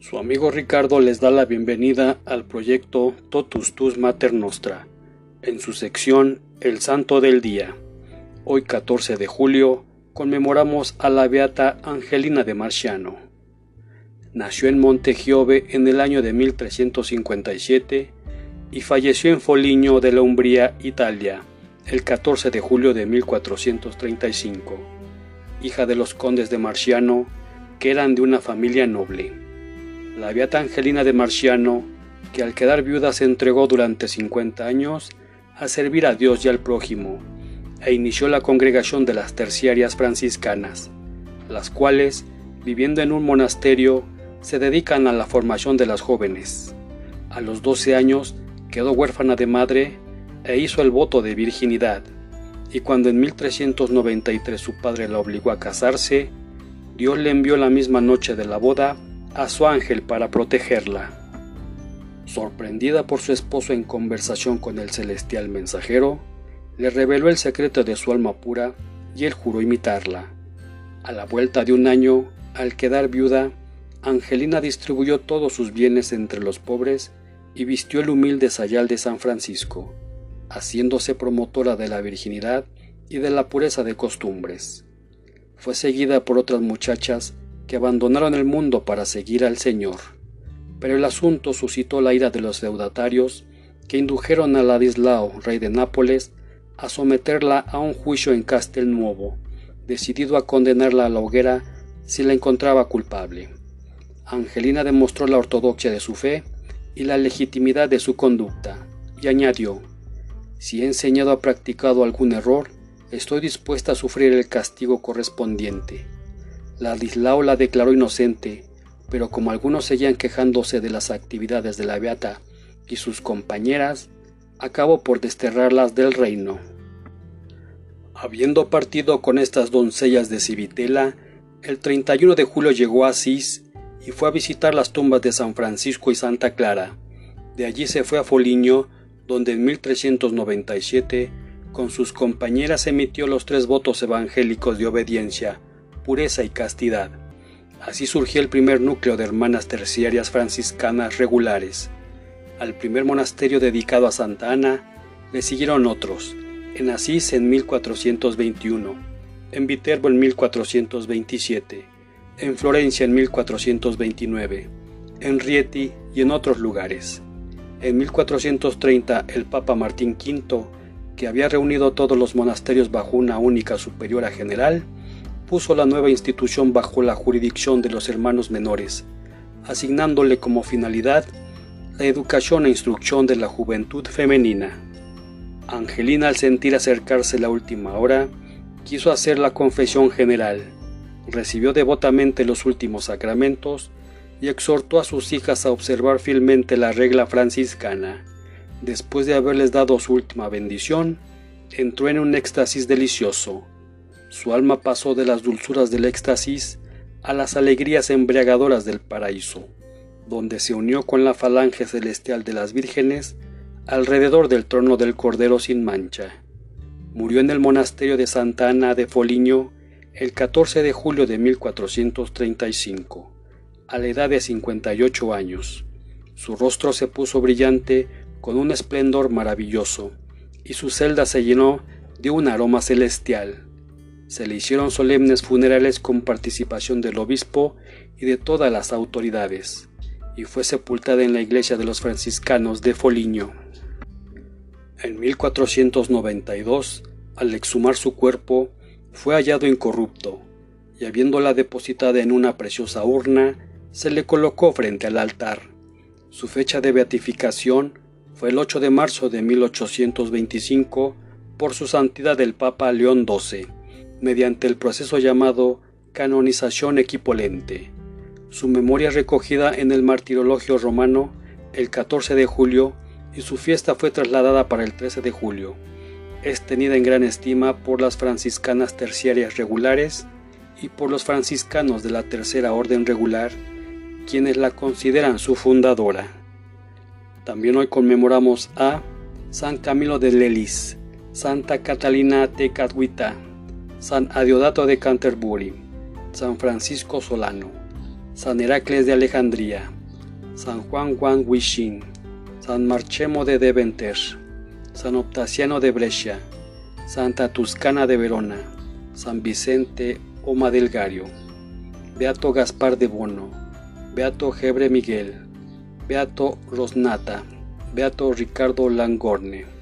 Su amigo Ricardo les da la bienvenida al proyecto Totus Tus Mater Nostra, en su sección El Santo del Día. Hoy 14 de julio conmemoramos a la beata Angelina de Marciano. Nació en Montegiove en el año de 1357 y falleció en Foligno de la Umbría, Italia, el 14 de julio de 1435, hija de los condes de Marciano, que eran de una familia noble. La beata Angelina de Marciano, que al quedar viuda se entregó durante 50 años a servir a Dios y al prójimo, e inició la congregación de las terciarias franciscanas, las cuales, viviendo en un monasterio, se dedican a la formación de las jóvenes. A los 12 años quedó huérfana de madre e hizo el voto de virginidad, y cuando en 1393 su padre la obligó a casarse, Dios le envió la misma noche de la boda a su ángel para protegerla. Sorprendida por su esposo en conversación con el celestial mensajero, le reveló el secreto de su alma pura y él juró imitarla. A la vuelta de un año, al quedar viuda, Angelina distribuyó todos sus bienes entre los pobres y vistió el humilde sayal de San Francisco, haciéndose promotora de la virginidad y de la pureza de costumbres. Fue seguida por otras muchachas que abandonaron el mundo para seguir al Señor, pero el asunto suscitó la ira de los deudatarios que indujeron a Ladislao, rey de Nápoles, a someterla a un juicio en Castelnuovo, decidido a condenarla a la hoguera si la encontraba culpable. Angelina demostró la ortodoxia de su fe y la legitimidad de su conducta, y añadió, si he enseñado o practicado algún error, estoy dispuesta a sufrir el castigo correspondiente. Ladislao la declaró inocente, pero como algunos seguían quejándose de las actividades de la beata y sus compañeras, acabó por desterrarlas del reino. Habiendo partido con estas doncellas de Civitela, el 31 de julio llegó a Asís y fue a visitar las tumbas de San Francisco y Santa Clara. De allí se fue a Foligno, donde en 1397 con sus compañeras emitió los tres votos evangélicos de obediencia, pureza y castidad. Así surgió el primer núcleo de hermanas terciarias franciscanas regulares. Al primer monasterio dedicado a Santa Ana le siguieron otros, en Asís en 1421, en Viterbo en 1427, en Florencia en 1429, en Rieti y en otros lugares. En 1430 el Papa Martín V, que había reunido todos los monasterios bajo una única superiora general, puso la nueva institución bajo la jurisdicción de los hermanos menores, asignándole como finalidad la educación e instrucción de la juventud femenina. Angelina al sentir acercarse la última hora, quiso hacer la confesión general, recibió devotamente los últimos sacramentos y exhortó a sus hijas a observar fielmente la regla franciscana. Después de haberles dado su última bendición, entró en un éxtasis delicioso. Su alma pasó de las dulzuras del éxtasis a las alegrías embriagadoras del paraíso, donde se unió con la falange celestial de las vírgenes alrededor del trono del Cordero sin mancha. Murió en el monasterio de Santa Ana de Foligno el 14 de julio de 1435, a la edad de 58 años. Su rostro se puso brillante con un esplendor maravilloso, y su celda se llenó de un aroma celestial. Se le hicieron solemnes funerales con participación del obispo y de todas las autoridades, y fue sepultada en la iglesia de los franciscanos de Foligno. En 1492, al exhumar su cuerpo, fue hallado incorrupto, y habiéndola depositada en una preciosa urna, se le colocó frente al altar. Su fecha de beatificación fue el 8 de marzo de 1825 por su santidad el Papa León XII, mediante el proceso llamado canonización equipolente. Su memoria recogida en el Martirologio romano el 14 de julio y su fiesta fue trasladada para el 13 de julio es tenida en gran estima por las franciscanas terciarias regulares y por los franciscanos de la Tercera Orden Regular, quienes la consideran su fundadora. También hoy conmemoramos a San Camilo de Lelis, Santa Catalina de Cadhuita, San Adiodato de Canterbury, San Francisco Solano, San Heracles de Alejandría, San Juan Juan Wishin, San Marchemo de Deventer, San Optaciano de Brescia, Santa Tuscana de Verona, San Vicente Oma del Gario, Beato Gaspar de Bono, Beato Gebre Miguel, Beato Rosnata, Beato Ricardo Langorne.